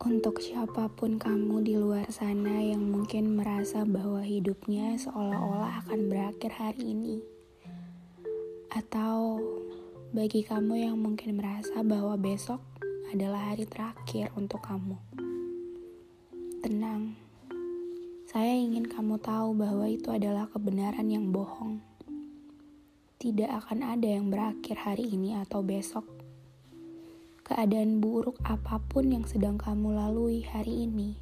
Untuk siapa pun kamu di luar sana yang mungkin merasa bahwa hidupnya seolah-olah akan berakhir hari ini, atau bagi kamu yang mungkin merasa bahwa besok adalah hari terakhir untuk kamu, tenang. Saya ingin kamu tahu bahwa itu adalah kebenaran yang bohong. Tidak akan ada yang berakhir hari ini atau besok keadaan buruk apa pun yang sedang kamu lalui hari ini.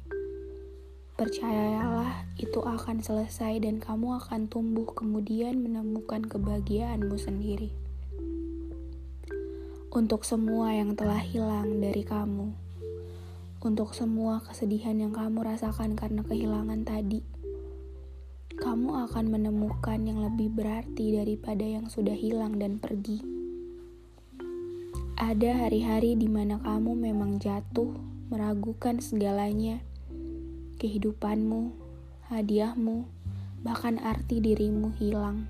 Percayalah, itu akan selesai dan kamu akan tumbuh kemudian menemukan kebahagiaanmu sendiri. Untuk semua yang telah hilang dari kamu, untuk semua kesedihan yang kamu rasakan karena kehilangan tadi, kamu akan menemukan yang lebih berarti daripada yang sudah hilang dan pergi. Ada hari-hari di mana kamu memang jatuh, meragukan segalanya, kehidupanmu, hadiahmu, bahkan arti dirimu hilang.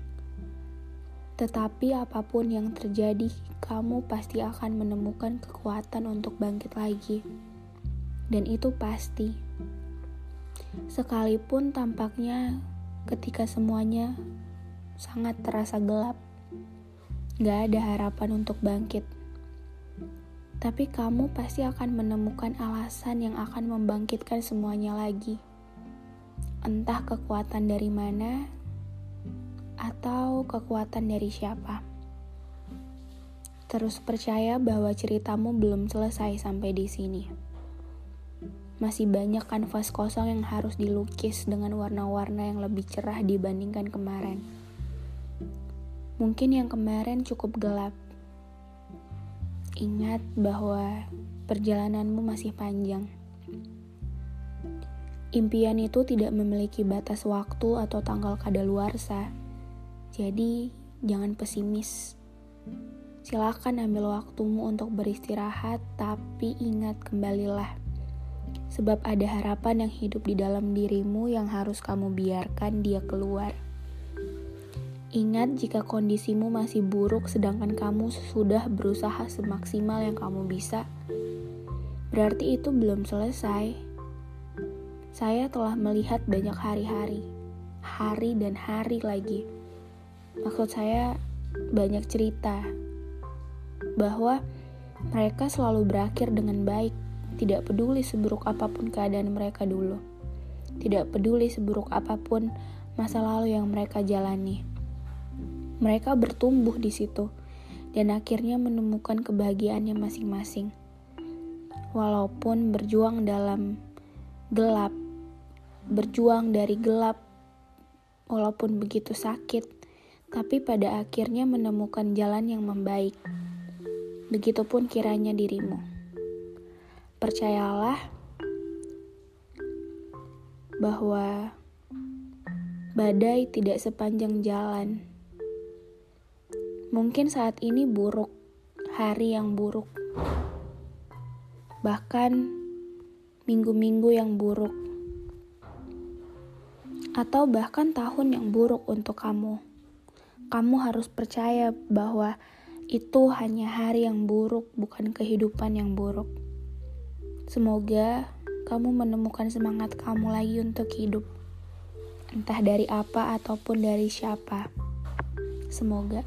Tetapi apa pun yang terjadi, kamu pasti akan menemukan kekuatan untuk bangkit lagi. Dan itu pasti. Sekalipun tampaknya ketika semuanya sangat terasa gelap, gak ada harapan untuk bangkit tapi kamu pasti akan menemukan alasan yang akan membangkitkan semuanya lagi. Entah kekuatan dari mana, atau kekuatan dari siapa. Terus percaya bahwa ceritamu belum selesai sampai di sini. Masih banyak kanvas kosong yang harus dilukis dengan warna-warna yang lebih cerah dibandingkan kemarin. Mungkin yang kemarin cukup gelap, Ingat bahwa perjalananmu masih panjang. Impian itu tidak memiliki batas waktu atau tanggal kadaluarsa. Jadi, jangan pesimis. Silakan ambil waktumu untuk beristirahat, tapi ingat kembalilah. Sebab ada harapan yang hidup di dalam dirimu yang harus kamu biarkan dia keluar. Ingat jika kondisimu masih buruk sedangkan kamu sudah berusaha semaksimal yang kamu bisa, berarti itu belum selesai. Saya telah melihat banyak hari-hari, hari dan hari lagi. Maksud saya banyak cerita bahwa mereka selalu berakhir dengan baik, tidak peduli seburuk apa pun keadaan mereka dulu. Tidak peduli seburuk apa pun masa lalu yang mereka jalani mereka bertumbuh di situ dan akhirnya menemukan kebahagiaannya masing-masing. Walaupun berjuang dalam gelap, berjuang dari gelap, walaupun begitu sakit, tapi pada akhirnya menemukan jalan yang membaik. Begitupun kiranya dirimu. Percayalah bahwa badai tidak sepanjang jalan Mungkin saat ini buruk, hari yang buruk, bahkan minggu-minggu yang buruk, atau bahkan tahun yang buruk untuk kamu. Kamu harus percaya bahwa itu hanya hari yang buruk, bukan kehidupan yang buruk. Semoga kamu menemukan semangat kamu lagi untuk hidup, entah dari apa ataupun dari siapa. Semoga.